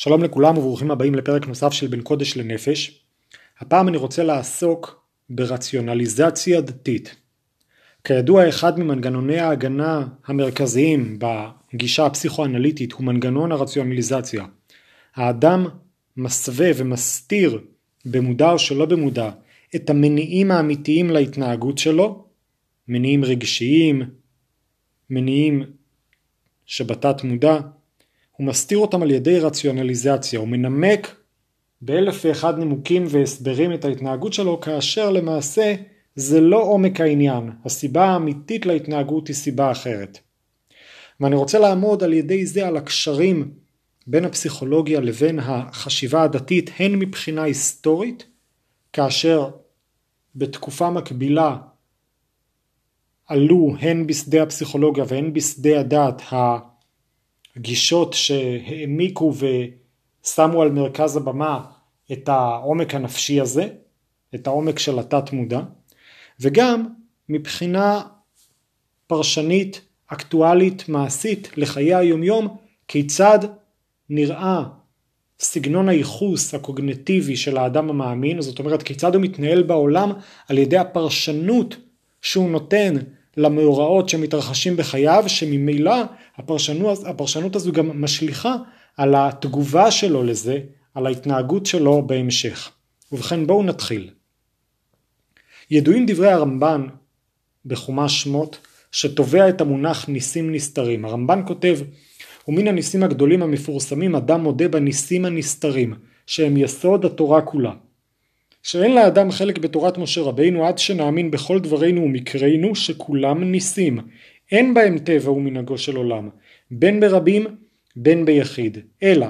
שלום לכולם וברוכים הבאים לפרק נוסף של בין קודש לנפש. הפעם אני רוצה לעסוק ברציונליזציה דתית. כידוע אחד ממנגנוני ההגנה המרכזיים בגישה הפסיכואנליטית הוא מנגנון הרציונליזציה. האדם מסווה ומסתיר במודע או שלא במודע את המניעים האמיתיים להתנהגות שלו, מניעים רגשיים, מניעים שבתת מודע, הוא מסתיר אותם על ידי רציונליזציה, הוא מנמק באלף ואחד נימוקים והסברים את ההתנהגות שלו כאשר למעשה זה לא עומק העניין, הסיבה האמיתית להתנהגות היא סיבה אחרת. ואני רוצה לעמוד על ידי זה על הקשרים בין הפסיכולוגיה לבין החשיבה הדתית הן מבחינה היסטורית כאשר בתקופה מקבילה עלו הן בשדה הפסיכולוגיה והן בשדה הדת הגישות שהעמיקו ושמו על מרכז הבמה את העומק הנפשי הזה, את העומק של התת מודע, וגם מבחינה פרשנית, אקטואלית, מעשית לחיי היומיום, כיצד נראה סגנון הייחוס הקוגנטיבי של האדם המאמין, זאת אומרת כיצד הוא מתנהל בעולם על ידי הפרשנות שהוא נותן למאורעות שמתרחשים בחייו, שממילא הפרשנות, הפרשנות הזו גם משליכה על התגובה שלו לזה, על ההתנהגות שלו בהמשך. ובכן בואו נתחיל. ידועים דברי הרמב"ן בחומש שמות שתובע את המונח ניסים נסתרים. הרמב"ן כותב ומן הניסים הגדולים המפורסמים אדם מודה בניסים הנסתרים שהם יסוד התורה כולה. שאין לאדם חלק בתורת משה רבינו עד שנאמין בכל דברינו ומקרינו שכולם ניסים. אין בהם טבע ומנהגו של עולם, בין ברבים בין ביחיד. אלא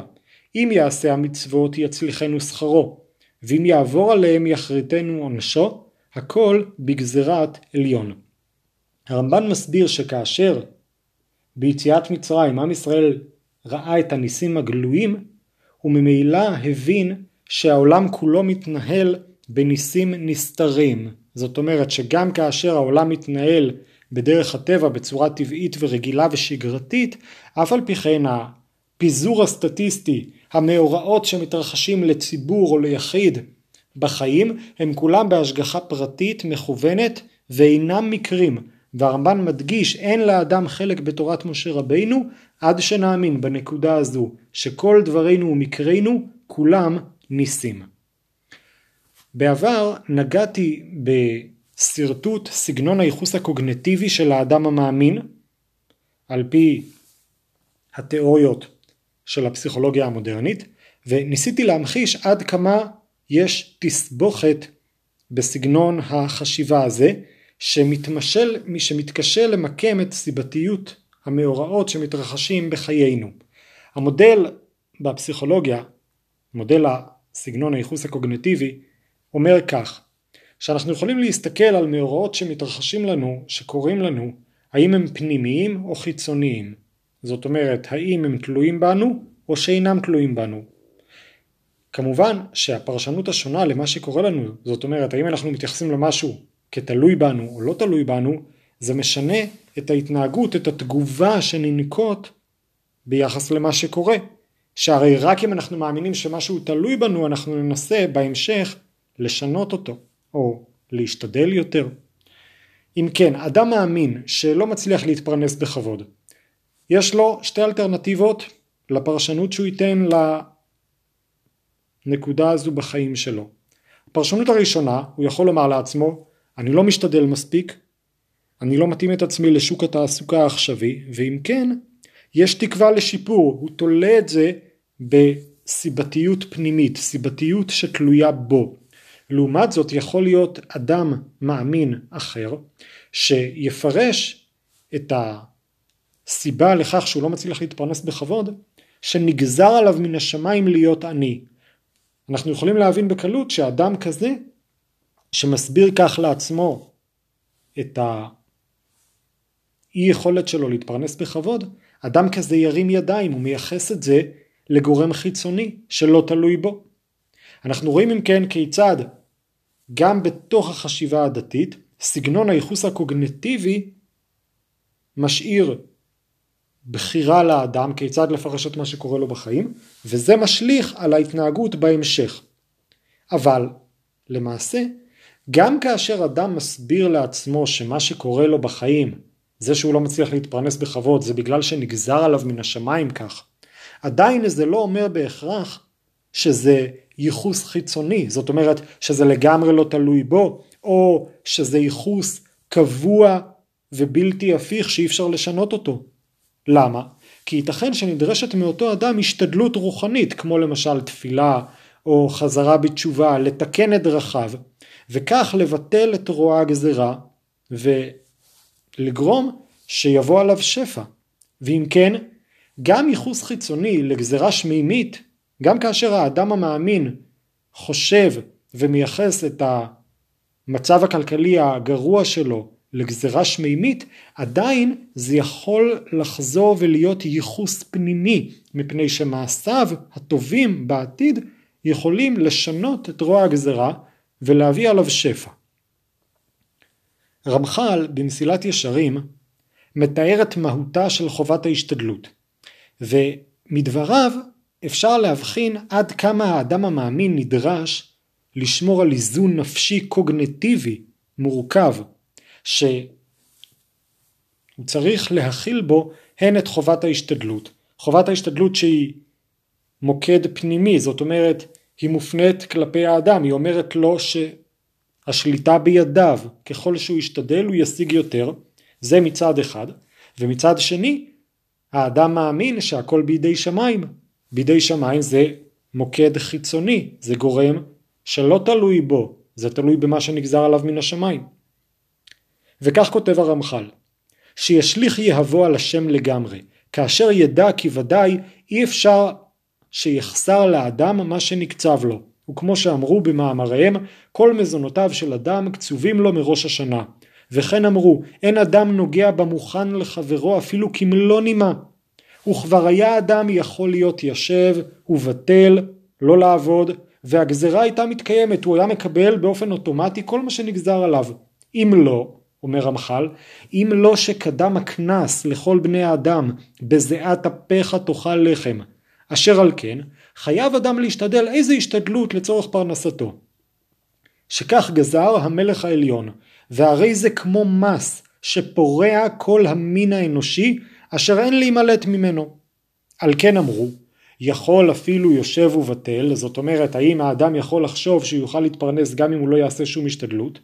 אם יעשה המצוות יצליחנו שכרו, ואם יעבור עליהם יחריטנו עונשו, הכל בגזירת עליון. הרמב"ן מסביר שכאשר ביציאת מצרים עם ישראל ראה את הניסים הגלויים, הוא ממילא הבין שהעולם כולו מתנהל בניסים נסתרים. זאת אומרת שגם כאשר העולם מתנהל בדרך הטבע בצורה טבעית ורגילה ושגרתית, אף על פי כן הפיזור הסטטיסטי, המאורעות שמתרחשים לציבור או ליחיד בחיים, הם כולם בהשגחה פרטית מכוונת ואינם מקרים. והרמב"ן מדגיש אין לאדם חלק בתורת משה רבינו עד שנאמין בנקודה הזו שכל דברינו ומקרינו כולם ניסים. בעבר נגעתי בשרטוט סגנון הייחוס הקוגנטיבי של האדם המאמין על פי התיאוריות של הפסיכולוגיה המודרנית וניסיתי להמחיש עד כמה יש תסבוכת בסגנון החשיבה הזה שמתמשל, שמתקשה למקם את סיבתיות המאורעות שמתרחשים בחיינו. המודל בפסיכולוגיה, מודל הסגנון הייחוס הקוגנטיבי, אומר כך, שאנחנו יכולים להסתכל על מאורעות שמתרחשים לנו, שקורים לנו, האם הם פנימיים או חיצוניים. זאת אומרת, האם הם תלויים בנו או שאינם תלויים בנו. כמובן שהפרשנות השונה למה שקורה לנו, זאת אומרת, האם אנחנו מתייחסים למשהו כתלוי בנו או לא תלוי בנו, זה משנה את ההתנהגות, את התגובה שננקוט ביחס למה שקורה. שהרי רק אם אנחנו מאמינים שמשהו תלוי בנו, אנחנו ננסה בהמשך לשנות אותו, או להשתדל יותר. אם כן, אדם מאמין שלא מצליח להתפרנס בכבוד, יש לו שתי אלטרנטיבות לפרשנות שהוא ייתן לנקודה הזו בחיים שלו. הפרשנות הראשונה, הוא יכול לומר לעצמו, אני לא משתדל מספיק, אני לא מתאים את עצמי לשוק התעסוקה העכשווי, ואם כן, יש תקווה לשיפור, הוא תולה את זה בסיבתיות פנימית, סיבתיות שתלויה בו. לעומת זאת יכול להיות אדם מאמין אחר שיפרש את הסיבה לכך שהוא לא מצליח להתפרנס בכבוד שנגזר עליו מן השמיים להיות עני. אנחנו יכולים להבין בקלות שאדם כזה שמסביר כך לעצמו את האי יכולת שלו להתפרנס בכבוד, אדם כזה ירים ידיים, הוא מייחס את זה לגורם חיצוני שלא תלוי בו. אנחנו רואים אם כן כיצד גם בתוך החשיבה הדתית סגנון הייחוס הקוגנטיבי משאיר בחירה לאדם כיצד לפרש את מה שקורה לו בחיים, וזה משליך על ההתנהגות בהמשך. אבל למעשה, גם כאשר אדם מסביר לעצמו שמה שקורה לו בחיים, זה שהוא לא מצליח להתפרנס בכבוד, זה בגלל שנגזר עליו מן השמיים כך, עדיין זה לא אומר בהכרח שזה ייחוס חיצוני, זאת אומרת שזה לגמרי לא תלוי בו, או שזה ייחוס קבוע ובלתי הפיך שאי אפשר לשנות אותו. למה? כי ייתכן שנדרשת מאותו אדם השתדלות רוחנית, כמו למשל תפילה או חזרה בתשובה, לתקן את דרכיו, וכך לבטל את רוע הגזרה ולגרום שיבוא עליו שפע. ואם כן, גם ייחוס חיצוני לגזרה שמימית, גם כאשר האדם המאמין חושב ומייחס את המצב הכלכלי הגרוע שלו לגזרה שמימית, עדיין זה יכול לחזור ולהיות ייחוס פנימי, מפני שמעשיו הטובים בעתיד יכולים לשנות את רוע הגזרה ולהביא עליו שפע. רמח"ל במסילת ישרים מתאר את מהותה של חובת ההשתדלות, ומדבריו אפשר להבחין עד כמה האדם המאמין נדרש לשמור על איזון נפשי קוגנטיבי מורכב שהוא צריך להכיל בו הן את חובת ההשתדלות. חובת ההשתדלות שהיא מוקד פנימי, זאת אומרת היא מופנית כלפי האדם, היא אומרת לו שהשליטה בידיו, ככל שהוא ישתדל הוא ישיג יותר, זה מצד אחד, ומצד שני האדם מאמין שהכל בידי שמיים, בידי שמיים זה מוקד חיצוני, זה גורם שלא תלוי בו, זה תלוי במה שנגזר עליו מן השמיים. וכך כותב הרמח"ל, שישליך יהבו על השם לגמרי, כאשר ידע כי ודאי אי אפשר שיחסר לאדם מה שנקצב לו, וכמו שאמרו במאמריהם, כל מזונותיו של אדם קצובים לו מראש השנה. וכן אמרו, אין אדם נוגע במוכן לחברו אפילו כמלוא נימה. וכבר היה אדם יכול להיות ישב ובטל, לא לעבוד, והגזרה הייתה מתקיימת, הוא היה מקבל באופן אוטומטי כל מה שנגזר עליו. אם לא, אומר רמח"ל, אם לא שקדם הקנס לכל בני האדם, בזיעת אפיך תאכל לחם, אשר על כן, חייב אדם להשתדל איזה השתדלות לצורך פרנסתו. שכך גזר המלך העליון, והרי זה כמו מס שפורע כל המין האנושי, אשר אין להימלט ממנו. על כן אמרו, יכול אפילו יושב ובטל, זאת אומרת האם האדם יכול לחשוב שהוא יוכל להתפרנס גם אם הוא לא יעשה שום השתדלות?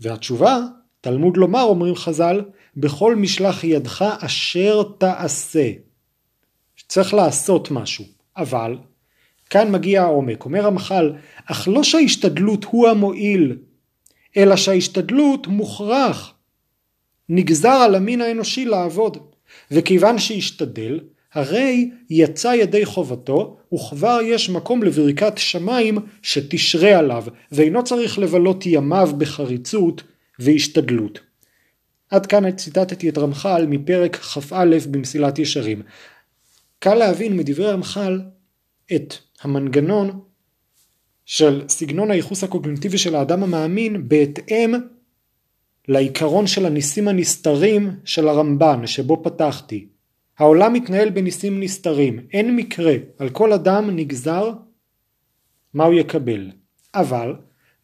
והתשובה, תלמוד לומר אומרים חז"ל, בכל משלח ידך אשר תעשה. צריך לעשות משהו, אבל כאן מגיע העומק, אומר המח"ל, אך לא שההשתדלות הוא המועיל, אלא שההשתדלות מוכרח, נגזר על המין האנושי לעבוד, וכיוון שהשתדל, הרי יצא ידי חובתו, וכבר יש מקום לברכת שמיים שתשרה עליו, ואינו צריך לבלות ימיו בחריצות והשתדלות. עד כאן ציטטתי את רמח"ל מפרק כ"א במסילת ישרים. קל להבין מדברי רמח"ל את המנגנון של סגנון הייחוס הקוגניטיבי של האדם המאמין בהתאם לעיקרון של הניסים הנסתרים של הרמב"ן שבו פתחתי. העולם מתנהל בניסים נסתרים, אין מקרה, על כל אדם נגזר מה הוא יקבל. אבל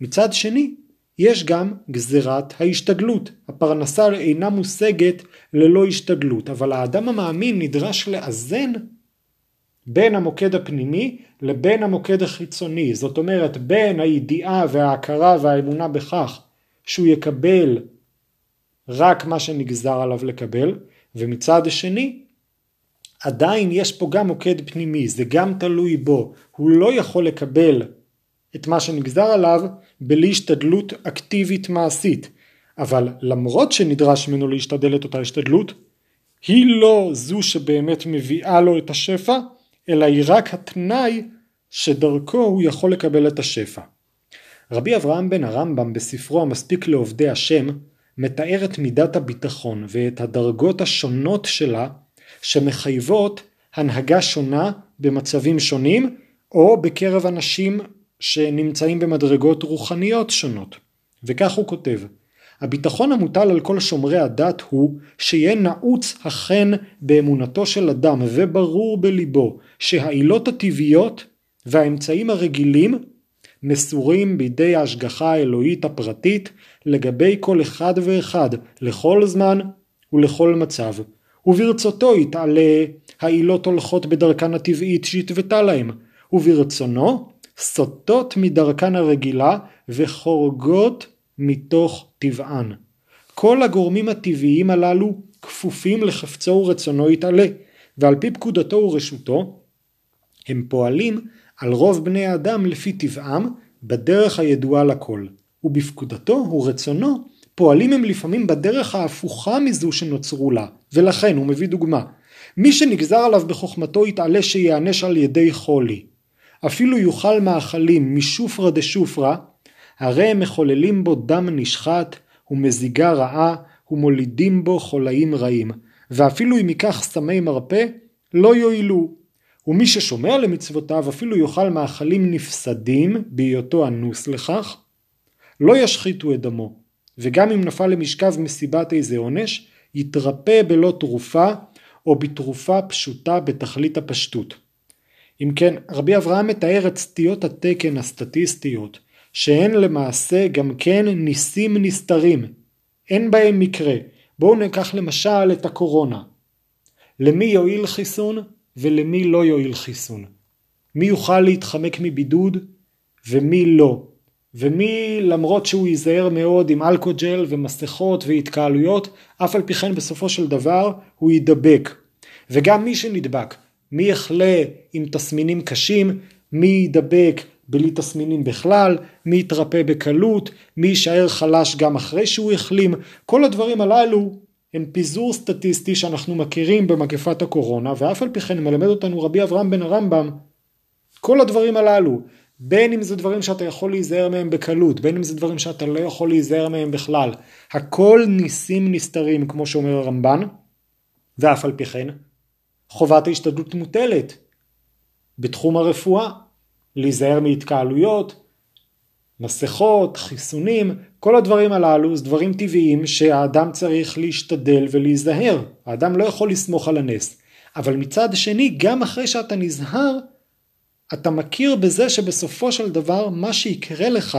מצד שני יש גם גזירת ההשתדלות. הפרנסה אינה מושגת ללא השתדלות, אבל האדם המאמין נדרש לאזן בין המוקד הפנימי לבין המוקד החיצוני. זאת אומרת, בין הידיעה וההכרה והאמונה בכך שהוא יקבל רק מה שנגזר עליו לקבל, ומצד שני, עדיין יש פה גם מוקד פנימי, זה גם תלוי בו. הוא לא יכול לקבל את מה שנגזר עליו בלי השתדלות אקטיבית מעשית. אבל למרות שנדרש ממנו להשתדל את אותה השתדלות, היא לא זו שבאמת מביאה לו את השפע, אלא היא רק התנאי שדרכו הוא יכול לקבל את השפע. רבי אברהם בן הרמב"ם בספרו המספיק לעובדי השם מתאר את מידת הביטחון ואת הדרגות השונות שלה שמחייבות הנהגה שונה במצבים שונים או בקרב אנשים שנמצאים במדרגות רוחניות שונות. וכך הוא כותב: הביטחון המוטל על כל שומרי הדת הוא שיהיה נעוץ אכן באמונתו של אדם וברור בליבו שהעילות הטבעיות והאמצעים הרגילים מסורים בידי ההשגחה האלוהית הפרטית לגבי כל אחד ואחד לכל זמן ולכל מצב. וברצותו יתעלה העילות הולכות בדרכן הטבעית שהתוותה להם, וברצונו סוטות מדרכן הרגילה וחורגות מתוך טבען. כל הגורמים הטבעיים הללו כפופים לחפצו ורצונו יתעלה, ועל פי פקודתו ורשותו, הם פועלים על רוב בני האדם לפי טבעם, בדרך הידועה לכל. ובפקודתו ורצונו, פועלים הם לפעמים בדרך ההפוכה מזו שנוצרו לה, ולכן הוא מביא דוגמה. מי שנגזר עליו בחוכמתו יתעלה שיענש על ידי חולי. אפילו יאכל מאכלים משופרא דשופרא, הרי הם מחוללים בו דם נשחט ומזיגה רעה ומולידים בו חולאים רעים, ואפילו אם ייקח סמי מרפא, לא יועילו. ומי ששומע למצוותיו אפילו יאכל מאכלים נפסדים בהיותו אנוס לכך, לא ישחיתו את דמו, וגם אם נפל למשכב מסיבת איזה עונש, יתרפא בלא תרופה או בתרופה פשוטה בתכלית הפשטות. אם כן, רבי אברהם מתאר את סטיות התקן הסטטיסטיות, שהן למעשה גם כן ניסים נסתרים, אין בהם מקרה. בואו ניקח למשל את הקורונה. למי יועיל חיסון ולמי לא יועיל חיסון. מי יוכל להתחמק מבידוד ומי לא. ומי למרות שהוא ייזהר מאוד עם אלכוג'ל ומסכות והתקהלויות, אף על פי כן בסופו של דבר הוא יידבק. וגם מי שנדבק, מי יחלה עם תסמינים קשים, מי יידבק בלי תסמינים בכלל, מי יתרפא בקלות, מי יישאר חלש גם אחרי שהוא החלים, כל הדברים הללו הם פיזור סטטיסטי שאנחנו מכירים במגפת הקורונה, ואף על פי כן מלמד אותנו רבי אברהם בן הרמב"ם, כל הדברים הללו, בין אם זה דברים שאתה יכול להיזהר מהם בקלות, בין אם זה דברים שאתה לא יכול להיזהר מהם בכלל, הכל ניסים נסתרים כמו שאומר הרמב"ן, ואף על פי כן, חובת ההשתדלות מוטלת. בתחום הרפואה, להיזהר מהתקהלויות, מסכות, חיסונים, כל הדברים הללו זה דברים טבעיים שהאדם צריך להשתדל ולהיזהר. האדם לא יכול לסמוך על הנס. אבל מצד שני, גם אחרי שאתה נזהר, אתה מכיר בזה שבסופו של דבר מה שיקרה לך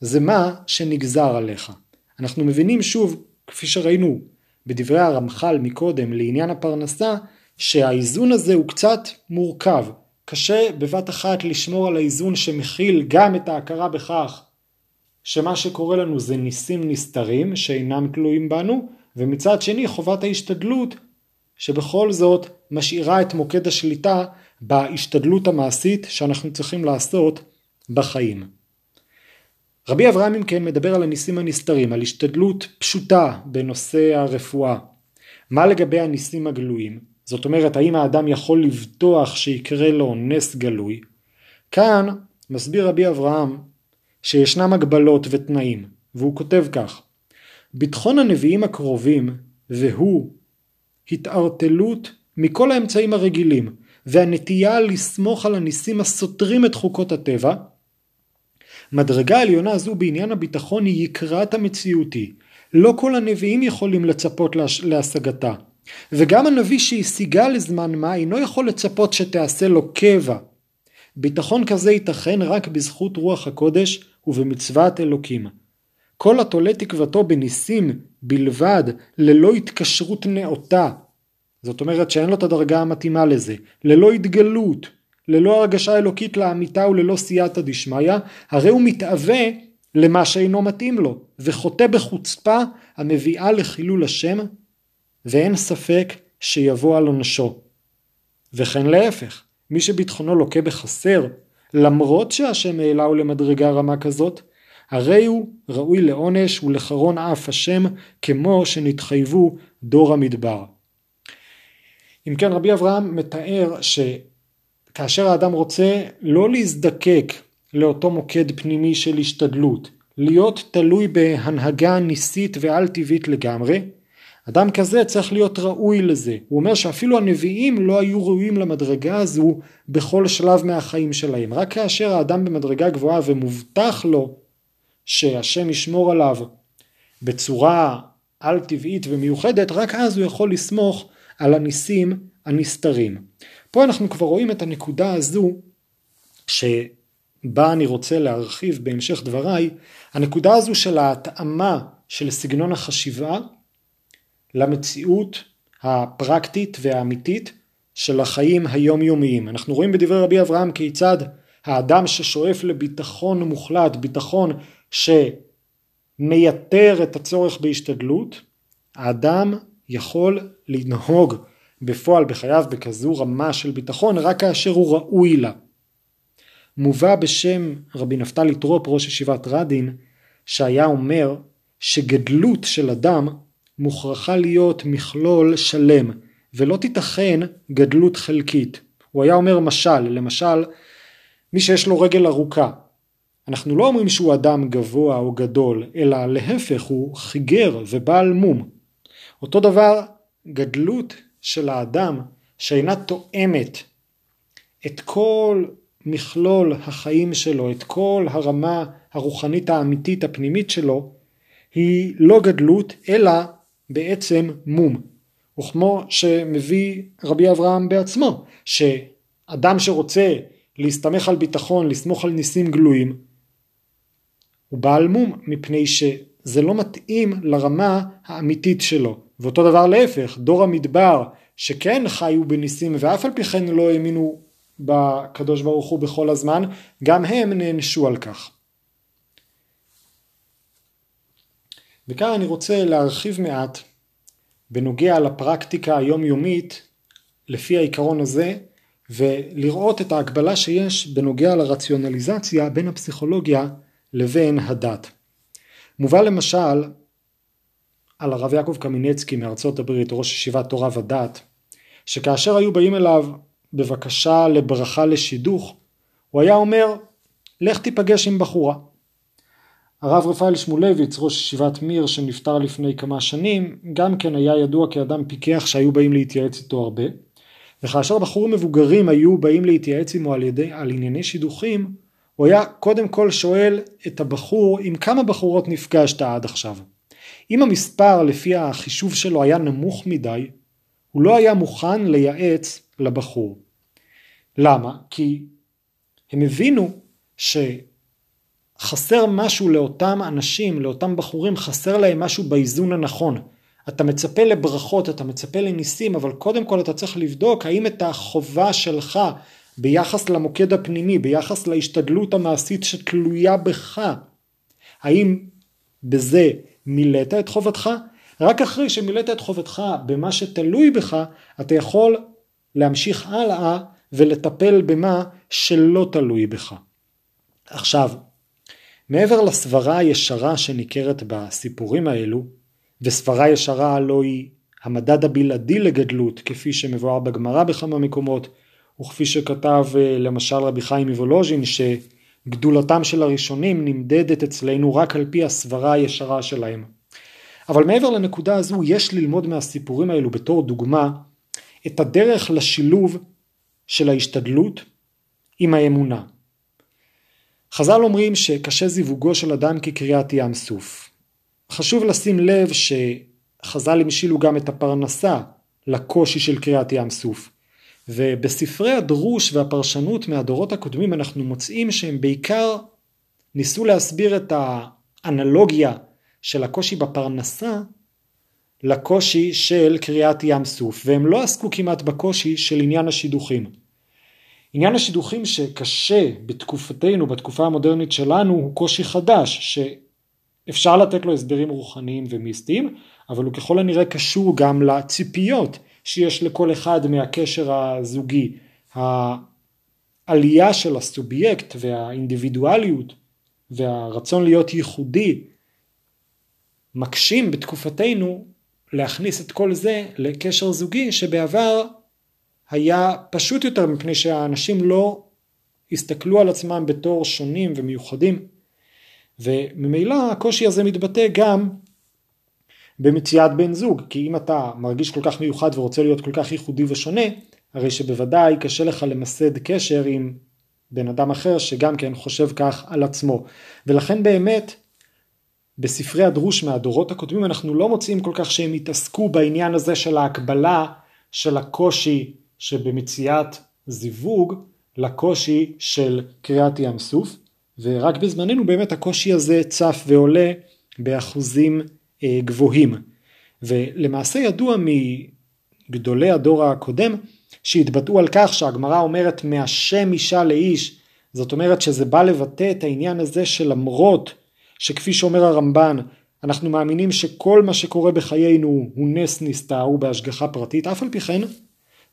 זה מה שנגזר עליך. אנחנו מבינים שוב, כפי שראינו בדברי הרמח"ל מקודם לעניין הפרנסה, שהאיזון הזה הוא קצת מורכב. קשה בבת אחת לשמור על האיזון שמכיל גם את ההכרה בכך שמה שקורה לנו זה ניסים נסתרים שאינם תלויים בנו, ומצד שני חובת ההשתדלות שבכל זאת משאירה את מוקד השליטה בהשתדלות המעשית שאנחנו צריכים לעשות בחיים. רבי אברהם אם כן מדבר על הניסים הנסתרים, על השתדלות פשוטה בנושא הרפואה. מה לגבי הניסים הגלויים? זאת אומרת האם האדם יכול לבטוח שיקרה לו נס גלוי? כאן מסביר רבי אברהם שישנם הגבלות ותנאים, והוא כותב כך: ביטחון הנביאים הקרובים והוא התערטלות מכל האמצעים הרגילים והנטייה לסמוך על הניסים הסותרים את חוקות הטבע, מדרגה עליונה זו בעניין הביטחון היא יקרת המציאותי. לא כל הנביאים יכולים לצפות להשגתה. וגם הנביא שהשיגה לזמן מה אינו יכול לצפות שתעשה לו קבע. ביטחון כזה ייתכן רק בזכות רוח הקודש ובמצוות אלוקים. כל התולה תקוותו בניסים בלבד ללא התקשרות נאותה זאת אומרת שאין לו את הדרגה המתאימה לזה, ללא התגלות, ללא הרגשה אלוקית לאמיתה וללא סייעתא דשמיא, הרי הוא מתאווה למה שאינו מתאים לו, וחוטא בחוצפה המביאה לחילול השם, ואין ספק שיבוא על עונשו. וכן להפך, מי שביטחונו לוקה בחסר, למרות שהשם העלהו למדרגה רמה כזאת, הרי הוא ראוי לעונש ולחרון אף השם, כמו שנתחייבו דור המדבר. אם כן רבי אברהם מתאר שכאשר האדם רוצה לא להזדקק לאותו מוקד פנימי של השתדלות, להיות תלוי בהנהגה ניסית ועל טבעית לגמרי, אדם כזה צריך להיות ראוי לזה. הוא אומר שאפילו הנביאים לא היו ראויים למדרגה הזו בכל שלב מהחיים שלהם. רק כאשר האדם במדרגה גבוהה ומובטח לו שהשם ישמור עליו בצורה על טבעית ומיוחדת, רק אז הוא יכול לסמוך על הניסים הנסתרים. פה אנחנו כבר רואים את הנקודה הזו שבה אני רוצה להרחיב בהמשך דבריי, הנקודה הזו של ההתאמה של סגנון החשיבה למציאות הפרקטית והאמיתית של החיים היומיומיים. אנחנו רואים בדברי רבי אברהם כיצד האדם ששואף לביטחון מוחלט, ביטחון שמייתר את הצורך בהשתדלות, האדם יכול לנהוג בפועל בחייו בכזו רמה של ביטחון רק כאשר הוא ראוי לה. מובא בשם רבי נפתלי טרופ ראש ישיבת רדין שהיה אומר שגדלות של אדם מוכרחה להיות מכלול שלם ולא תיתכן גדלות חלקית. הוא היה אומר משל, למשל מי שיש לו רגל ארוכה. אנחנו לא אומרים שהוא אדם גבוה או גדול, אלא להפך הוא חיגר ובעל מום. אותו דבר גדלות של האדם שאינה תואמת את כל מכלול החיים שלו, את כל הרמה הרוחנית האמיתית הפנימית שלו, היא לא גדלות אלא בעצם מום. וכמו שמביא רבי אברהם בעצמו, שאדם שרוצה להסתמך על ביטחון, לסמוך על ניסים גלויים, הוא בעל מום, מפני שזה לא מתאים לרמה האמיתית שלו. ואותו דבר להפך, דור המדבר שכן חיו בניסים ואף על פי כן לא האמינו בקדוש ברוך הוא בכל הזמן, גם הם נענשו על כך. וכאן אני רוצה להרחיב מעט בנוגע לפרקטיקה היומיומית לפי העיקרון הזה ולראות את ההקבלה שיש בנוגע לרציונליזציה בין הפסיכולוגיה לבין הדת. מובא למשל על הרב יעקב קמינצקי מארצות הברית, ראש ישיבת תורה ודת, שכאשר היו באים אליו בבקשה לברכה לשידוך, הוא היה אומר, לך תיפגש עם בחורה. הרב רפאל שמולביץ, ראש ישיבת מיר שנפטר לפני כמה שנים, גם כן היה ידוע כאדם פיקח שהיו באים להתייעץ איתו הרבה, וכאשר בחורים מבוגרים היו באים להתייעץ עמו על, ידי, על ענייני שידוכים, הוא היה קודם כל שואל את הבחור עם כמה בחורות נפגשת עד עכשיו. אם המספר לפי החישוב שלו היה נמוך מדי, הוא לא היה מוכן לייעץ לבחור. למה? כי הם הבינו שחסר משהו לאותם אנשים, לאותם בחורים, חסר להם משהו באיזון הנכון. אתה מצפה לברכות, אתה מצפה לניסים, אבל קודם כל אתה צריך לבדוק האם את החובה שלך ביחס למוקד הפנימי, ביחס להשתדלות המעשית שתלויה בך, האם בזה מילאת את חובתך? רק אחרי שמילאת את חובתך במה שתלוי בך, אתה יכול להמשיך הלאה ולטפל במה שלא תלוי בך. עכשיו, מעבר לסברה הישרה שניכרת בסיפורים האלו, וסברה ישרה הלא היא המדד הבלעדי לגדלות, כפי שמבואר בגמרא בכמה מקומות, וכפי שכתב אה, למשל רבי חיים מוולוז'ין, שגדולתם של הראשונים נמדדת אצלנו רק על פי הסברה הישרה שלהם. אבל מעבר לנקודה הזו, יש ללמוד מהסיפורים האלו בתור דוגמה את הדרך לשילוב של ההשתדלות עם האמונה. חז"ל אומרים שקשה זיווגו של אדם כקריעת ים סוף. חשוב לשים לב שחז"ל המשילו גם את הפרנסה לקושי של קריעת ים סוף. ובספרי הדרוש והפרשנות מהדורות הקודמים אנחנו מוצאים שהם בעיקר ניסו להסביר את האנלוגיה של הקושי בפרנסה לקושי של קריעת ים סוף והם לא עסקו כמעט בקושי של עניין השידוכים. עניין השידוכים שקשה בתקופתנו, בתקופה המודרנית שלנו, הוא קושי חדש שאפשר לתת לו הסברים רוחניים ומיסטיים, אבל הוא ככל הנראה קשור גם לציפיות שיש לכל אחד מהקשר הזוגי. העלייה של הסובייקט והאינדיבידואליות והרצון להיות ייחודי מקשים בתקופתנו להכניס את כל זה לקשר זוגי שבעבר היה פשוט יותר מפני שהאנשים לא הסתכלו על עצמם בתור שונים ומיוחדים וממילא הקושי הזה מתבטא גם במציאת בן זוג כי אם אתה מרגיש כל כך מיוחד ורוצה להיות כל כך ייחודי ושונה הרי שבוודאי קשה לך למסד קשר עם בן אדם אחר שגם כן חושב כך על עצמו. ולכן באמת בספרי הדרוש מהדורות הקודמים אנחנו לא מוצאים כל כך שהם התעסקו בעניין הזה של ההקבלה של הקושי שבמציאת זיווג לקושי של קריאת ים סוף ורק בזמננו באמת הקושי הזה צף ועולה באחוזים אה, גבוהים. ולמעשה ידוע מגדולי הדור הקודם שהתבטאו על כך שהגמרא אומרת מהשם אישה לאיש זאת אומרת שזה בא לבטא את העניין הזה שלמרות שכפי שאומר הרמב"ן אנחנו מאמינים שכל מה שקורה בחיינו הוא נס נסתר, הוא בהשגחה פרטית, אף על פי כן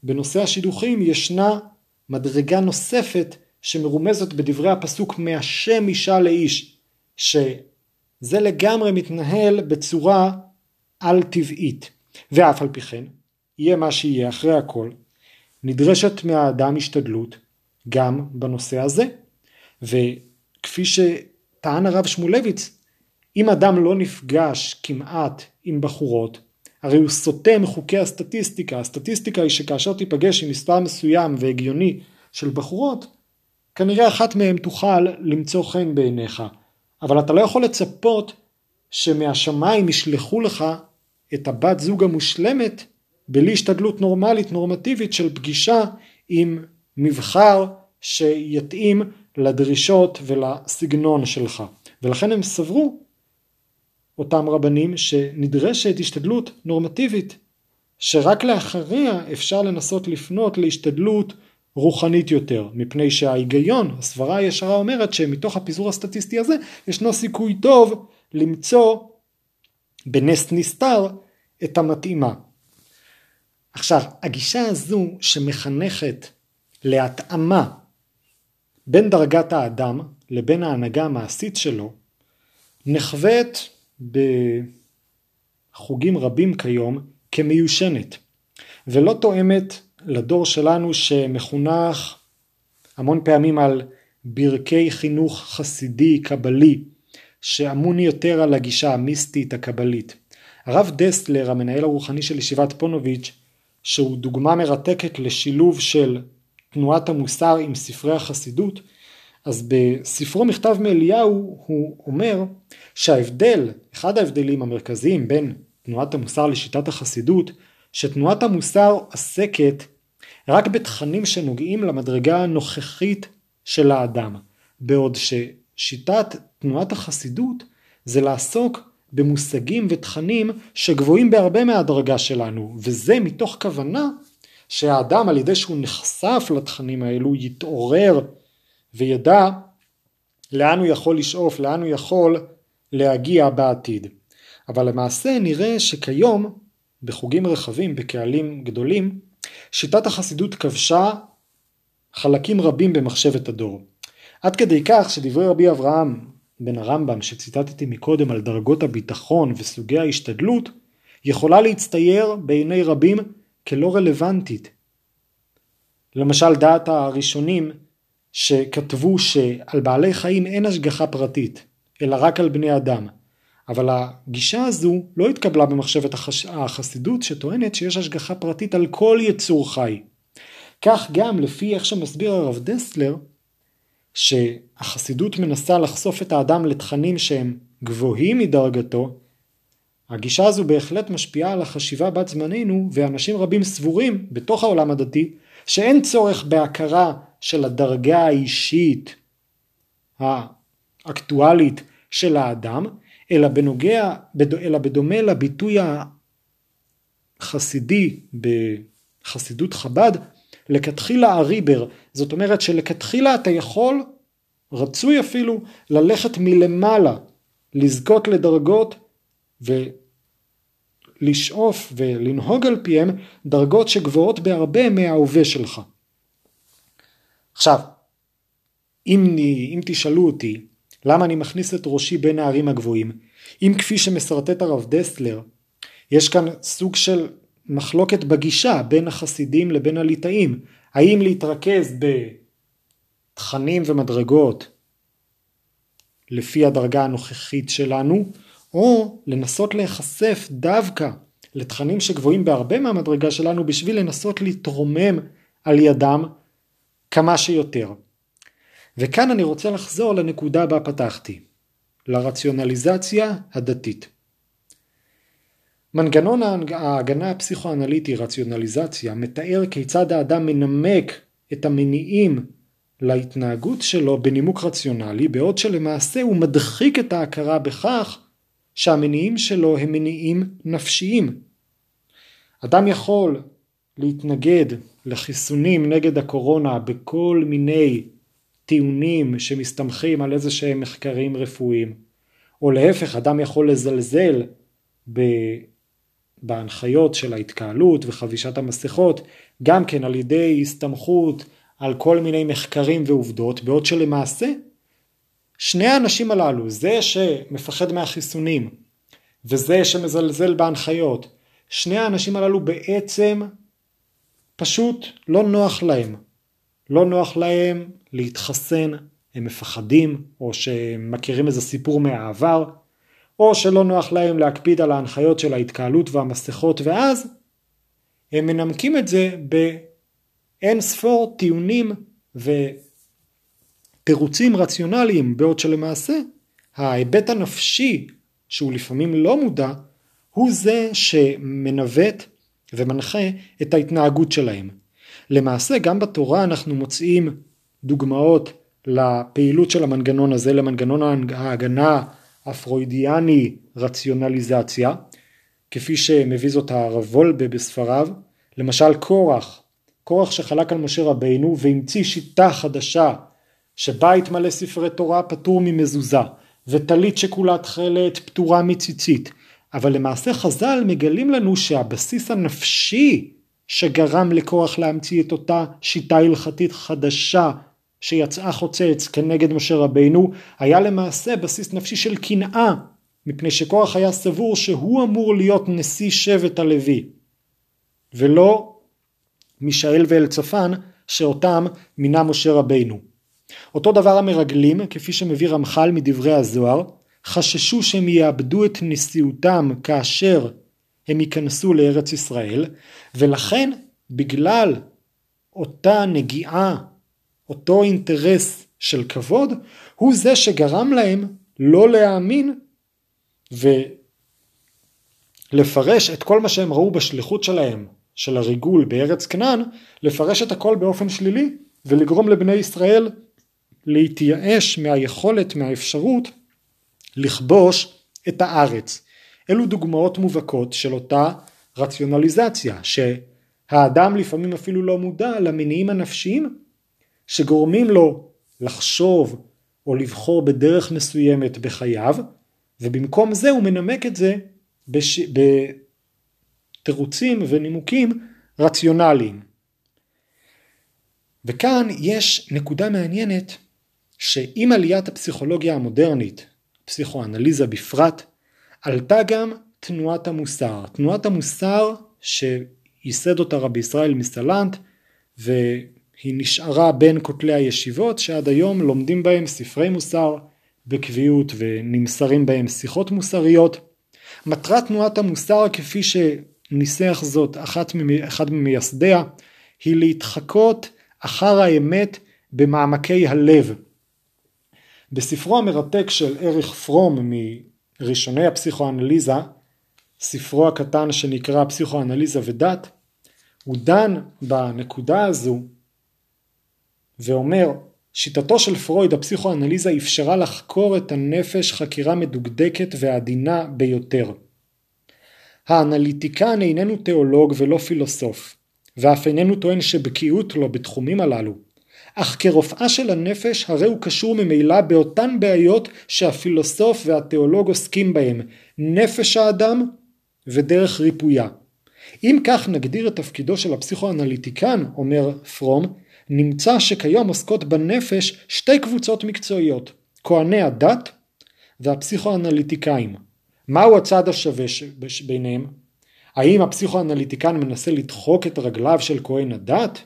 בנושא השידוכים ישנה מדרגה נוספת שמרומזת בדברי הפסוק מהשם אישה לאיש, שזה לגמרי מתנהל בצורה על טבעית. ואף על פי כן, יהיה מה שיהיה אחרי הכל, נדרשת מהאדם השתדלות גם בנושא הזה. וכפי שטען הרב שמואלביץ, אם אדם לא נפגש כמעט עם בחורות, הרי הוא סוטה מחוקי הסטטיסטיקה, הסטטיסטיקה היא שכאשר תיפגש עם מספר מסוים והגיוני של בחורות, כנראה אחת מהן תוכל למצוא חן בעיניך, אבל אתה לא יכול לצפות שמהשמיים ישלחו לך את הבת זוג המושלמת בלי השתדלות נורמלית נורמטיבית של פגישה עם מבחר שיתאים לדרישות ולסגנון שלך. ולכן הם סברו אותם רבנים שנדרשת השתדלות נורמטיבית שרק לאחריה אפשר לנסות לפנות להשתדלות רוחנית יותר מפני שההיגיון הסברה הישרה אומרת שמתוך הפיזור הסטטיסטי הזה ישנו סיכוי טוב למצוא בנס נסתר את המתאימה. עכשיו הגישה הזו שמחנכת להתאמה בין דרגת האדם לבין ההנהגה המעשית שלו נחווית בחוגים רבים כיום כמיושנת ולא תואמת לדור שלנו שמחונך המון פעמים על ברכי חינוך חסידי קבלי שאמון יותר על הגישה המיסטית הקבלית. הרב דסלר המנהל הרוחני של ישיבת פונוביץ' שהוא דוגמה מרתקת לשילוב של תנועת המוסר עם ספרי החסידות אז בספרו מכתב מאליהו הוא אומר שההבדל, אחד ההבדלים המרכזיים בין תנועת המוסר לשיטת החסידות, שתנועת המוסר עסקת רק בתכנים שנוגעים למדרגה הנוכחית של האדם, בעוד ששיטת תנועת החסידות זה לעסוק במושגים ותכנים שגבוהים בהרבה מהדרגה שלנו, וזה מתוך כוונה שהאדם על ידי שהוא נחשף לתכנים האלו יתעורר וידע לאן הוא יכול לשאוף, לאן הוא יכול להגיע בעתיד. אבל למעשה נראה שכיום בחוגים רחבים, בקהלים גדולים, שיטת החסידות כבשה חלקים רבים במחשבת הדור. עד כדי כך שדברי רבי אברהם בן הרמב"ם שציטטתי מקודם על דרגות הביטחון וסוגי ההשתדלות, יכולה להצטייר בעיני רבים כלא רלוונטית. למשל דעת הראשונים שכתבו שעל בעלי חיים אין השגחה פרטית, אלא רק על בני אדם. אבל הגישה הזו לא התקבלה במחשבת החש... החסידות שטוענת שיש השגחה פרטית על כל יצור חי. כך גם לפי איך שמסביר הרב דסלר, שהחסידות מנסה לחשוף את האדם לתכנים שהם גבוהים מדרגתו, הגישה הזו בהחלט משפיעה על החשיבה בת זמננו ואנשים רבים סבורים בתוך העולם הדתי שאין צורך בהכרה של הדרגה האישית האקטואלית של האדם, אלא בנוגע, אלא בדומה לביטוי החסידי בחסידות חב"ד, לכתחילה הריבר, זאת אומרת שלכתחילה אתה יכול, רצוי אפילו, ללכת מלמעלה, לזכות לדרגות ולשאוף ולנהוג על פיהם דרגות שגבוהות בהרבה מההווה שלך. עכשיו, אם, אם תשאלו אותי למה אני מכניס את ראשי בין הערים הגבוהים, אם כפי שמסרטט הרב דסלר, יש כאן סוג של מחלוקת בגישה בין החסידים לבין הליטאים, האם להתרכז בתכנים ומדרגות לפי הדרגה הנוכחית שלנו, או לנסות להיחשף דווקא לתכנים שגבוהים בהרבה מהמדרגה שלנו בשביל לנסות להתרומם על ידם כמה שיותר. וכאן אני רוצה לחזור לנקודה בה פתחתי. לרציונליזציה הדתית. מנגנון ההגנה הפסיכואנליטי רציונליזציה מתאר כיצד האדם מנמק את המניעים להתנהגות שלו בנימוק רציונלי בעוד שלמעשה הוא מדחיק את ההכרה בכך שהמניעים שלו הם מניעים נפשיים. אדם יכול להתנגד לחיסונים נגד הקורונה בכל מיני טיעונים שמסתמכים על איזה שהם מחקרים רפואיים, או להפך אדם יכול לזלזל ב... בהנחיות של ההתקהלות וחבישת המסכות גם כן על ידי הסתמכות על כל מיני מחקרים ועובדות בעוד שלמעשה שני האנשים הללו זה שמפחד מהחיסונים וזה שמזלזל בהנחיות שני האנשים הללו בעצם פשוט לא נוח להם. לא נוח להם להתחסן הם מפחדים או שמכירים איזה סיפור מהעבר או שלא נוח להם להקפיד על ההנחיות של ההתקהלות והמסכות ואז הם מנמקים את זה באין ספור טיעונים ותירוצים רציונליים בעוד שלמעשה ההיבט הנפשי שהוא לפעמים לא מודע הוא זה שמנווט ומנחה את ההתנהגות שלהם. למעשה גם בתורה אנחנו מוצאים דוגמאות לפעילות של המנגנון הזה, למנגנון ההגנה הפרוידיאני רציונליזציה, כפי שמביא זאת הרב וולבה בספריו, למשל קורח, קורח שחלק על משה רבינו והמציא שיטה חדשה שבית מלא ספרי תורה פטור ממזוזה וטלית שכולה תכלת פטורה מציצית אבל למעשה חז"ל מגלים לנו שהבסיס הנפשי שגרם לקורח להמציא את אותה שיטה הלכתית חדשה שיצאה חוצץ כנגד משה רבינו היה למעשה בסיס נפשי של קנאה מפני שקורח היה סבור שהוא אמור להיות נשיא שבט הלוי ולא מישאל ואלצפן שאותם מינה משה רבינו. אותו דבר המרגלים כפי שמביא רמח"ל מדברי הזוהר חששו שהם יאבדו את נשיאותם כאשר הם ייכנסו לארץ ישראל ולכן בגלל אותה נגיעה אותו אינטרס של כבוד הוא זה שגרם להם לא להאמין ולפרש את כל מה שהם ראו בשליחות שלהם של הריגול בארץ כנען לפרש את הכל באופן שלילי ולגרום לבני ישראל להתייאש מהיכולת מהאפשרות לכבוש את הארץ. אלו דוגמאות מובהקות של אותה רציונליזציה שהאדם לפעמים אפילו לא מודע למניעים הנפשיים שגורמים לו לחשוב או לבחור בדרך מסוימת בחייו ובמקום זה הוא מנמק את זה בש... בתירוצים ונימוקים רציונליים. וכאן יש נקודה מעניינת שעם עליית הפסיכולוגיה המודרנית, פסיכואנליזה בפרט, עלתה גם תנועת המוסר. תנועת המוסר שייסד אותה רבי ישראל מסלנט והיא נשארה בין כותלי הישיבות שעד היום לומדים בהם ספרי מוסר בקביעות ונמסרים בהם שיחות מוסריות. מטרת תנועת המוסר כפי שניסח זאת אחת, אחד ממייסדיה היא להתחקות אחר האמת במעמקי הלב. בספרו המרתק של אריך פרום מראשוני הפסיכואנליזה, ספרו הקטן שנקרא פסיכואנליזה ודת, הוא דן בנקודה הזו ואומר שיטתו של פרויד הפסיכואנליזה אפשרה לחקור את הנפש חקירה מדוקדקת ועדינה ביותר. האנליטיקן איננו תיאולוג ולא פילוסוף, ואף איננו טוען שבקיאות לו בתחומים הללו, אך כרופאה של הנפש הרי הוא קשור ממילא באותן בעיות שהפילוסוף והתיאולוג עוסקים בהם, נפש האדם ודרך ריפויה. אם כך נגדיר את תפקידו של הפסיכואנליטיקן, אומר פרום, נמצא שכיום עוסקות בנפש שתי קבוצות מקצועיות, כהני הדת והפסיכואנליטיקאים. מהו הצד השווה ביניהם? האם הפסיכואנליטיקן מנסה לדחוק את רגליו של כהן הדת?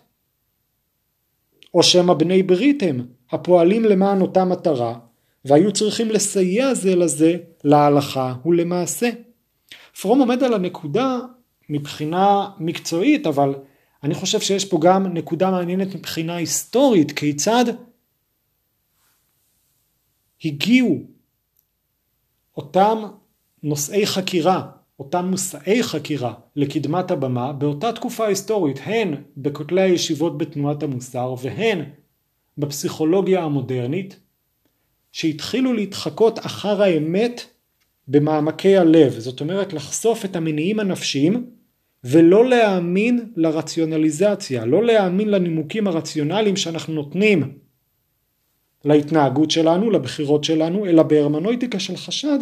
או שמא בני ברית הם, הפועלים למען אותה מטרה, והיו צריכים לסייע זה לזה להלכה ולמעשה. פרום עומד על הנקודה מבחינה מקצועית, אבל אני חושב שיש פה גם נקודה מעניינת מבחינה היסטורית, כיצד הגיעו אותם נושאי חקירה, אותם מושאי חקירה לקדמת הבמה באותה תקופה היסטורית, הן בכותלי הישיבות בתנועת המוסר והן בפסיכולוגיה המודרנית, שהתחילו להתחקות אחר האמת במעמקי הלב, זאת אומרת לחשוף את המניעים הנפשיים ולא להאמין לרציונליזציה, לא להאמין לנימוקים הרציונליים שאנחנו נותנים להתנהגות שלנו, לבחירות שלנו, אלא בהרמנויטיקה של חשד,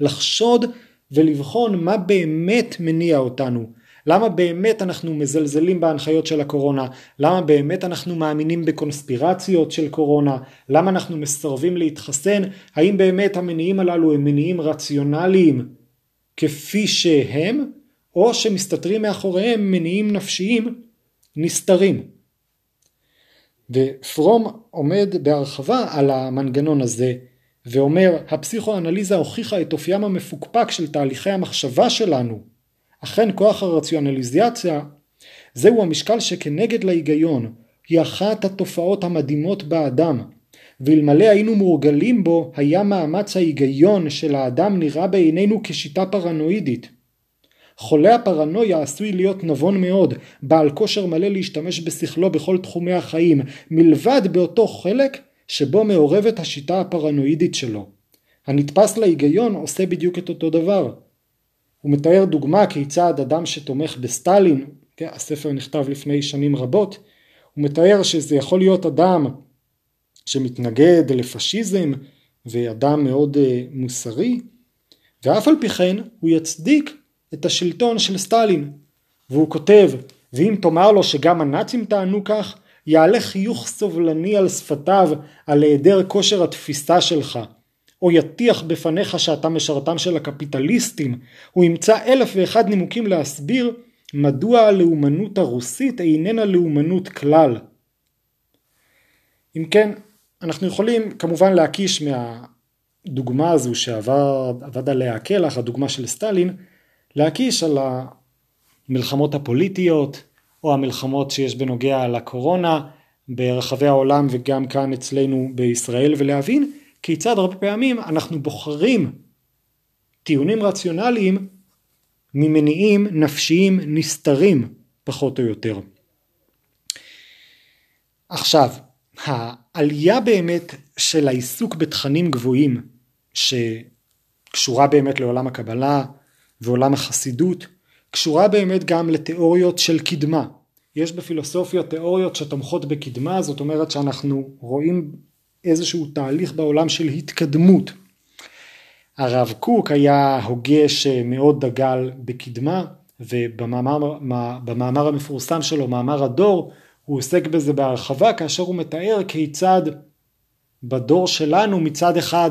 לחשוד ולבחון מה באמת מניע אותנו, למה באמת אנחנו מזלזלים בהנחיות של הקורונה, למה באמת אנחנו מאמינים בקונספירציות של קורונה, למה אנחנו מסרבים להתחסן, האם באמת המניעים הללו הם מניעים רציונליים כפי שהם, או שמסתתרים מאחוריהם מניעים נפשיים נסתרים. ופרום עומד בהרחבה על המנגנון הזה ואומר הפסיכואנליזה הוכיחה את אופיים המפוקפק של תהליכי המחשבה שלנו. אכן כוח הרציונליזציה זהו המשקל שכנגד להיגיון היא אחת התופעות המדהימות באדם ואלמלא היינו מורגלים בו היה מאמץ ההיגיון של האדם נראה בעינינו כשיטה פרנואידית. חולה הפרנויה עשוי להיות נבון מאוד, בעל כושר מלא להשתמש בשכלו בכל תחומי החיים, מלבד באותו חלק שבו מעורבת השיטה הפרנואידית שלו. הנתפס להיגיון עושה בדיוק את אותו דבר. הוא מתאר דוגמה כיצד אדם שתומך בסטלין, כן, הספר נכתב לפני שנים רבות, הוא מתאר שזה יכול להיות אדם שמתנגד לפשיזם ואדם מאוד uh, מוסרי, ואף על פי כן הוא יצדיק את השלטון של סטלין. והוא כותב, ואם תאמר לו שגם הנאצים טענו כך, יעלה חיוך סובלני על שפתיו על היעדר כושר התפיסה שלך. או יטיח בפניך שאתה משרתם של הקפיטליסטים, הוא ימצא אלף ואחד נימוקים להסביר מדוע הלאומנות הרוסית איננה לאומנות כלל. אם כן, אנחנו יכולים כמובן להקיש מהדוגמה הזו שעבד עליה הקלח, הדוגמה של סטלין, להקיש על המלחמות הפוליטיות או המלחמות שיש בנוגע לקורונה ברחבי העולם וגם כאן אצלנו בישראל ולהבין כיצד הרבה פעמים אנחנו בוחרים טיעונים רציונליים ממניעים נפשיים נסתרים פחות או יותר. עכשיו, העלייה באמת של העיסוק בתכנים גבוהים שקשורה באמת לעולם הקבלה ועולם החסידות קשורה באמת גם לתיאוריות של קדמה. יש בפילוסופיה תיאוריות שתומכות בקדמה, זאת אומרת שאנחנו רואים איזשהו תהליך בעולם של התקדמות. הרב קוק היה הוגה שמאוד דגל בקדמה ובמאמר המפורסם שלו, מאמר הדור, הוא עוסק בזה בהרחבה כאשר הוא מתאר כיצד בדור שלנו מצד אחד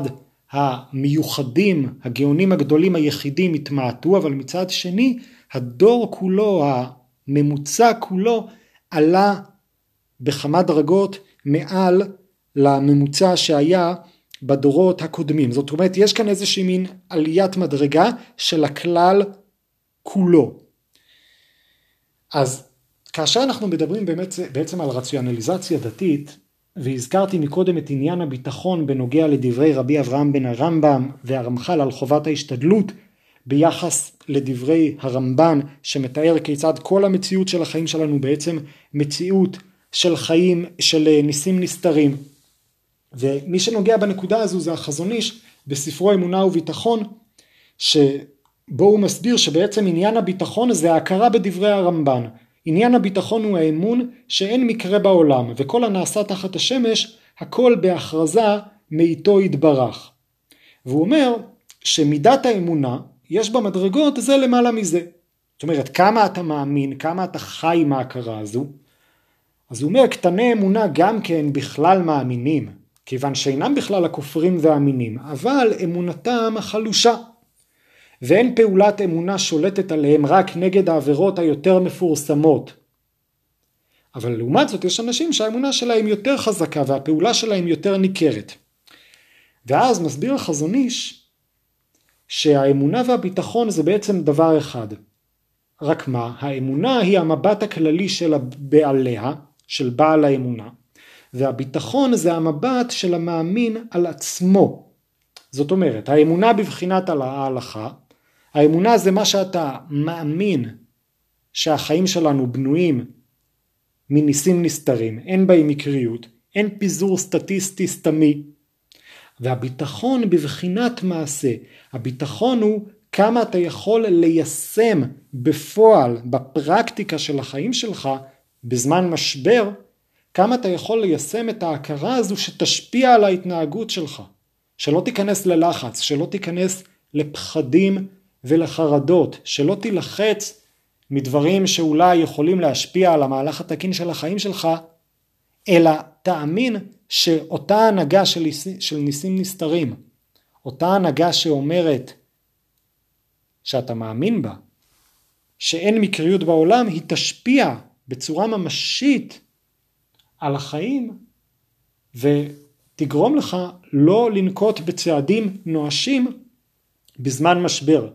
המיוחדים, הגאונים הגדולים היחידים התמעטו, אבל מצד שני הדור כולו, הממוצע כולו, עלה בכמה דרגות מעל לממוצע שהיה בדורות הקודמים. זאת אומרת, יש כאן איזושהי מין עליית מדרגה של הכלל כולו. אז כאשר אנחנו מדברים באמת, בעצם על רציונליזציה דתית, והזכרתי מקודם את עניין הביטחון בנוגע לדברי רבי אברהם בן הרמב"ם והרמח"ל על חובת ההשתדלות ביחס לדברי הרמב"ן שמתאר כיצד כל המציאות של החיים שלנו בעצם מציאות של חיים של ניסים נסתרים ומי שנוגע בנקודה הזו זה החזון איש בספרו אמונה וביטחון שבו הוא מסביר שבעצם עניין הביטחון זה ההכרה בדברי הרמב"ן עניין הביטחון הוא האמון שאין מקרה בעולם וכל הנעשה תחת השמש הכל בהכרזה מאיתו יתברך. והוא אומר שמידת האמונה יש בה מדרגות זה למעלה מזה. זאת אומרת כמה אתה מאמין, כמה אתה חי עם ההכרה הזו. אז הוא אומר קטני אמונה גם כן בכלל מאמינים כיוון שאינם בכלל הכופרים והאמינים אבל אמונתם חלושה. ואין פעולת אמונה שולטת עליהם רק נגד העבירות היותר מפורסמות. אבל לעומת זאת יש אנשים שהאמונה שלהם יותר חזקה והפעולה שלהם יותר ניכרת. ואז מסביר החזון איש שהאמונה והביטחון זה בעצם דבר אחד. רק מה, האמונה היא המבט הכללי של בעליה, של בעל האמונה, והביטחון זה המבט של המאמין על עצמו. זאת אומרת, האמונה בבחינת ההלכה, האמונה זה מה שאתה מאמין שהחיים שלנו בנויים מניסים נסתרים, אין בהם מקריות, אין פיזור סטטיסטי סתמי, והביטחון בבחינת מעשה, הביטחון הוא כמה אתה יכול ליישם בפועל, בפרקטיקה של החיים שלך, בזמן משבר, כמה אתה יכול ליישם את ההכרה הזו שתשפיע על ההתנהגות שלך. שלא תיכנס ללחץ, שלא תיכנס לפחדים ולחרדות, שלא תילחץ מדברים שאולי יכולים להשפיע על המהלך התקין של החיים שלך, אלא תאמין שאותה הנהגה של, של ניסים נסתרים, אותה הנהגה שאומרת שאתה מאמין בה, שאין מקריות בעולם, היא תשפיע בצורה ממשית על החיים ותגרום לך לא לנקוט בצעדים נואשים בזמן משבר,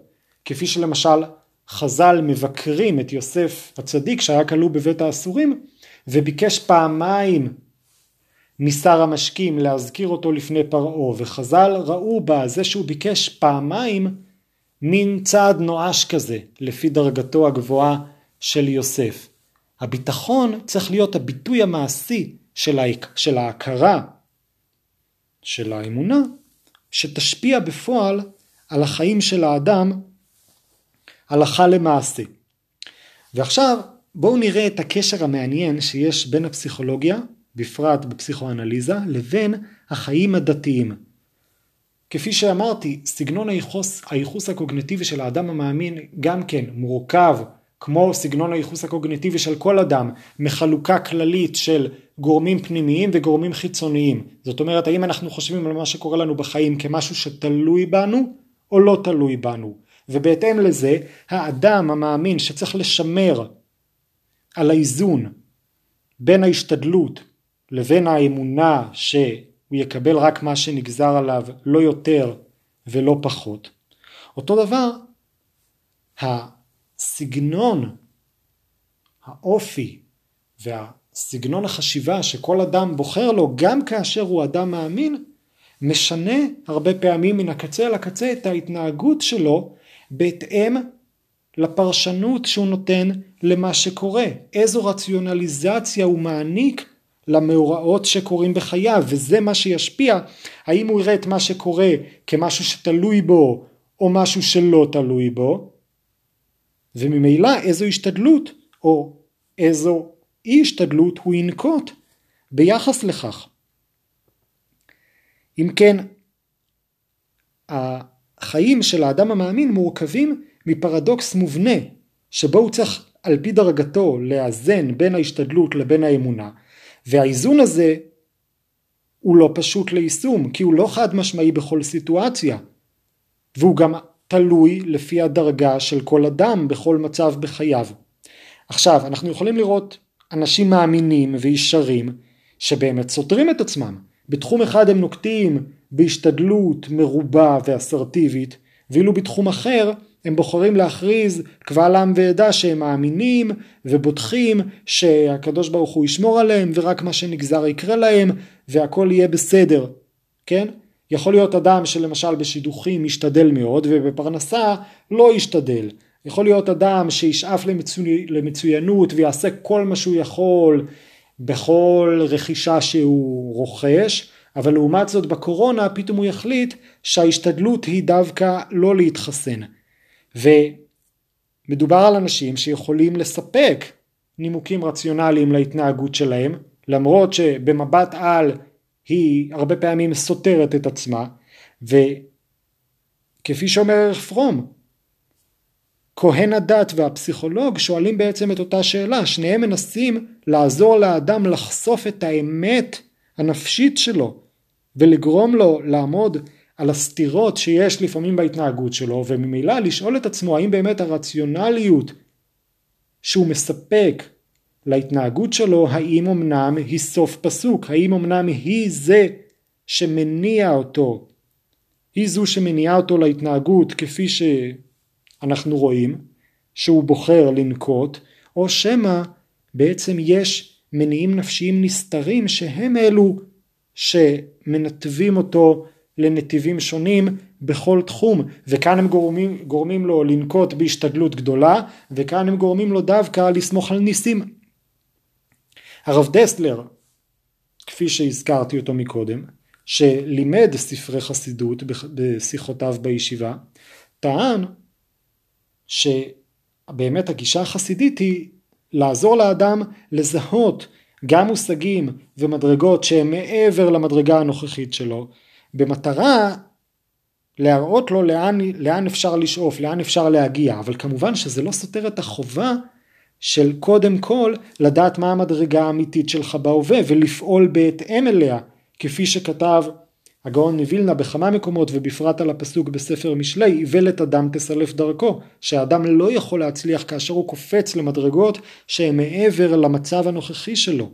כפי שלמשל חז"ל מבקרים את יוסף הצדיק שהיה כלוא בבית האסורים וביקש פעמיים משר המשקים להזכיר אותו לפני פרעה וחז"ל ראו בה זה שהוא ביקש פעמיים מין צעד נואש כזה לפי דרגתו הגבוהה של יוסף. הביטחון צריך להיות הביטוי המעשי של, של ההכרה של האמונה שתשפיע בפועל על החיים של האדם הלכה למעשה. ועכשיו בואו נראה את הקשר המעניין שיש בין הפסיכולוגיה, בפרט בפסיכואנליזה, לבין החיים הדתיים. כפי שאמרתי, סגנון הייחוס, הייחוס הקוגנטיבי של האדם המאמין גם כן מורכב כמו סגנון הייחוס הקוגנטיבי של כל אדם, מחלוקה כללית של גורמים פנימיים וגורמים חיצוניים. זאת אומרת, האם אנחנו חושבים על מה שקורה לנו בחיים כמשהו שתלוי בנו או לא תלוי בנו. ובהתאם לזה, האדם המאמין שצריך לשמר על האיזון בין ההשתדלות לבין האמונה שהוא יקבל רק מה שנגזר עליו, לא יותר ולא פחות. אותו דבר, הסגנון, האופי והסגנון החשיבה שכל אדם בוחר לו, גם כאשר הוא אדם מאמין, משנה הרבה פעמים מן הקצה אל הקצה את ההתנהגות שלו בהתאם לפרשנות שהוא נותן למה שקורה, איזו רציונליזציה הוא מעניק למאורעות שקורים בחייו, וזה מה שישפיע האם הוא יראה את מה שקורה כמשהו שתלוי בו או משהו שלא תלוי בו, וממילא איזו השתדלות או איזו אי השתדלות הוא ינקוט ביחס לכך. אם כן, החיים של האדם המאמין מורכבים מפרדוקס מובנה, שבו הוא צריך על פי דרגתו לאזן בין ההשתדלות לבין האמונה, והאיזון הזה הוא לא פשוט ליישום, כי הוא לא חד משמעי בכל סיטואציה, והוא גם תלוי לפי הדרגה של כל אדם בכל מצב בחייו. עכשיו, אנחנו יכולים לראות אנשים מאמינים וישרים שבאמת סותרים את עצמם. בתחום אחד הם נוקטים בהשתדלות מרובה ואסרטיבית, ואילו בתחום אחר הם בוחרים להכריז קבל עם ועדה שהם מאמינים ובוטחים שהקדוש ברוך הוא ישמור עליהם ורק מה שנגזר יקרה להם והכל יהיה בסדר, כן? יכול להיות אדם שלמשל בשידוכים משתדל מאוד ובפרנסה לא ישתדל. יכול להיות אדם שישאף למצוי... למצוינות ויעשה כל מה שהוא יכול בכל רכישה שהוא רוכש, אבל לעומת זאת בקורונה פתאום הוא יחליט שההשתדלות היא דווקא לא להתחסן. ומדובר על אנשים שיכולים לספק נימוקים רציונליים להתנהגות שלהם, למרות שבמבט על היא הרבה פעמים סותרת את עצמה, וכפי שאומר פרום, כהן הדת והפסיכולוג שואלים בעצם את אותה שאלה, שניהם מנסים לעזור לאדם לחשוף את האמת הנפשית שלו ולגרום לו לעמוד על הסתירות שיש לפעמים בהתנהגות שלו וממילא לשאול את עצמו האם באמת הרציונליות שהוא מספק להתנהגות שלו האם אמנם היא סוף פסוק? האם אמנם היא זה שמניע אותו? היא זו שמניעה אותו להתנהגות כפי שאנחנו רואים שהוא בוחר לנקוט או שמא בעצם יש מניעים נפשיים נסתרים שהם אלו שמנתבים אותו לנתיבים שונים בכל תחום וכאן הם גורמים, גורמים לו לנקוט בהשתדלות גדולה וכאן הם גורמים לו דווקא לסמוך על ניסים. הרב דסלר כפי שהזכרתי אותו מקודם שלימד ספרי חסידות בשיחותיו בישיבה טען שבאמת הגישה החסידית היא לעזור לאדם לזהות גם מושגים ומדרגות שהם מעבר למדרגה הנוכחית שלו במטרה להראות לו לאן, לאן אפשר לשאוף, לאן אפשר להגיע, אבל כמובן שזה לא סותר את החובה של קודם כל לדעת מה המדרגה האמיתית שלך בהווה ולפעול בהתאם אליה, כפי שכתב הגאון מווילנה בכמה מקומות ובפרט על הפסוק בספר משלי, איוולת אדם תסלף דרכו, שהאדם לא יכול להצליח כאשר הוא קופץ למדרגות שהן מעבר למצב הנוכחי שלו.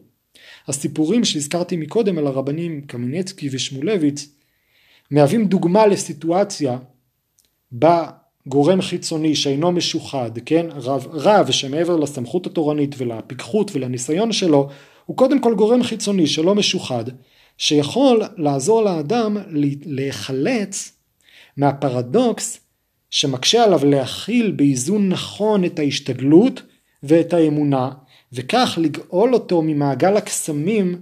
הסיפורים שהזכרתי מקודם על הרבנים קמינצקי ושמולביץ מהווים דוגמה לסיטואציה בה גורם חיצוני שאינו משוחד, כן, רב, רב שמעבר לסמכות התורנית ולפיקחות ולניסיון שלו, הוא קודם כל גורם חיצוני שלא משוחד, שיכול לעזור לאדם להיחלץ מהפרדוקס שמקשה עליו להכיל באיזון נכון את ההשתדלות ואת האמונה, וכך לגאול אותו ממעגל הקסמים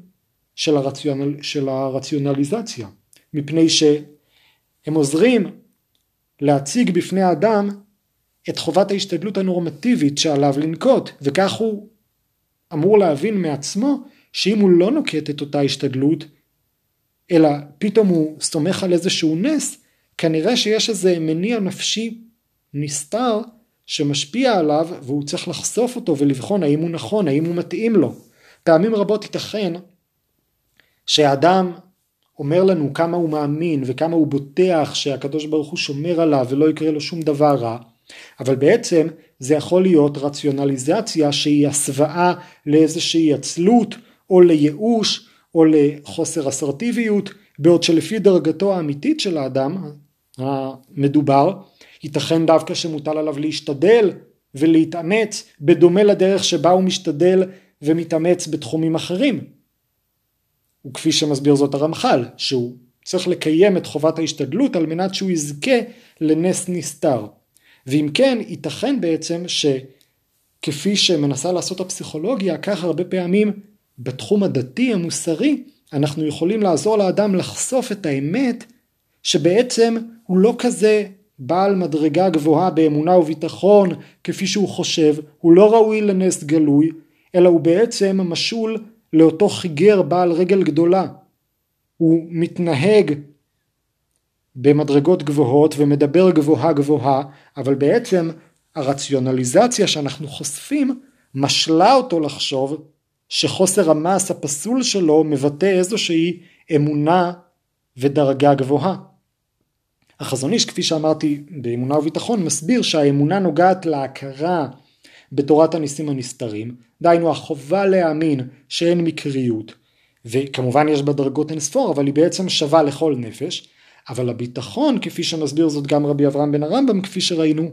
של, הרציונל, של הרציונליזציה. מפני שהם עוזרים להציג בפני האדם את חובת ההשתדלות הנורמטיבית שעליו לנקוט וכך הוא אמור להבין מעצמו שאם הוא לא נוקט את אותה השתדלות אלא פתאום הוא סומך על איזשהו נס כנראה שיש איזה מניע נפשי נסתר שמשפיע עליו והוא צריך לחשוף אותו ולבחון האם הוא נכון האם הוא מתאים לו. פעמים רבות ייתכן שהאדם אומר לנו כמה הוא מאמין וכמה הוא בוטח שהקדוש ברוך הוא שומר עליו ולא יקרה לו שום דבר רע אבל בעצם זה יכול להיות רציונליזציה שהיא הסוואה לאיזושהי עצלות או לייאוש או לחוסר אסרטיביות בעוד שלפי דרגתו האמיתית של האדם המדובר ייתכן דווקא שמוטל עליו להשתדל ולהתאמץ בדומה לדרך שבה הוא משתדל ומתאמץ בתחומים אחרים וכפי שמסביר זאת הרמח"ל, שהוא צריך לקיים את חובת ההשתדלות על מנת שהוא יזכה לנס נסתר. ואם כן, ייתכן בעצם שכפי שמנסה לעשות הפסיכולוגיה, כך הרבה פעמים בתחום הדתי המוסרי, אנחנו יכולים לעזור לאדם לחשוף את האמת שבעצם הוא לא כזה בעל מדרגה גבוהה באמונה וביטחון כפי שהוא חושב, הוא לא ראוי לנס גלוי, אלא הוא בעצם משול לאותו חיגר בעל רגל גדולה. הוא מתנהג במדרגות גבוהות ומדבר גבוהה גבוהה, אבל בעצם הרציונליזציה שאנחנו חושפים משלה אותו לחשוב שחוסר המס הפסול שלו מבטא איזושהי אמונה ודרגה גבוהה. החזון איש כפי שאמרתי באמונה וביטחון מסביר שהאמונה נוגעת להכרה בתורת הניסים הנסתרים, דהיינו החובה להאמין שאין מקריות, וכמובן יש בה דרגות אין ספור, אבל היא בעצם שווה לכל נפש, אבל הביטחון, כפי שמסביר זאת גם רבי אברהם בן הרמב"ם, כפי שראינו,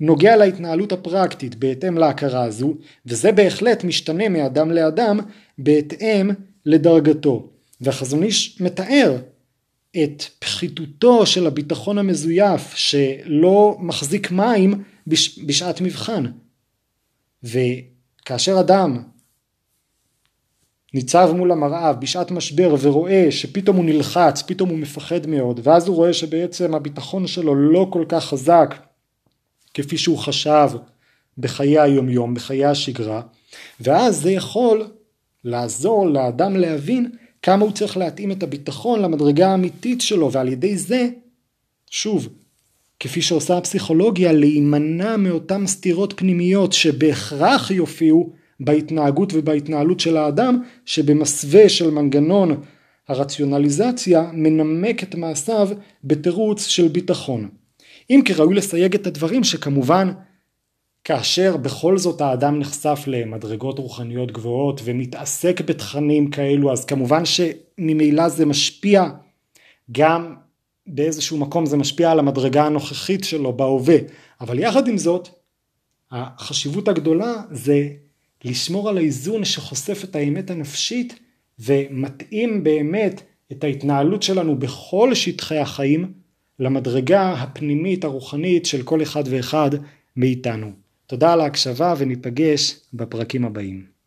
נוגע להתנהלות הפרקטית בהתאם להכרה הזו, וזה בהחלט משתנה מאדם לאדם בהתאם לדרגתו. והחזון איש מתאר את פחיתותו של הביטחון המזויף שלא מחזיק מים בש... בשעת מבחן. וכאשר אדם ניצב מול המראה בשעת משבר ורואה שפתאום הוא נלחץ, פתאום הוא מפחד מאוד, ואז הוא רואה שבעצם הביטחון שלו לא כל כך חזק כפי שהוא חשב בחיי היומיום, בחיי השגרה, ואז זה יכול לעזור לאדם להבין כמה הוא צריך להתאים את הביטחון למדרגה האמיתית שלו, ועל ידי זה, שוב, כפי שעושה הפסיכולוגיה, להימנע מאותן סתירות פנימיות שבהכרח יופיעו בהתנהגות ובהתנהלות של האדם, שבמסווה של מנגנון הרציונליזציה מנמק את מעשיו בתירוץ של ביטחון. אם כי ראוי לסייג את הדברים שכמובן כאשר בכל זאת האדם נחשף למדרגות רוחניות גבוהות ומתעסק בתכנים כאלו אז כמובן שממילא זה משפיע גם באיזשהו מקום זה משפיע על המדרגה הנוכחית שלו בהווה, אבל יחד עם זאת, החשיבות הגדולה זה לשמור על האיזון שחושף את האמת הנפשית ומתאים באמת את ההתנהלות שלנו בכל שטחי החיים למדרגה הפנימית הרוחנית של כל אחד ואחד מאיתנו. תודה על ההקשבה וניפגש בפרקים הבאים.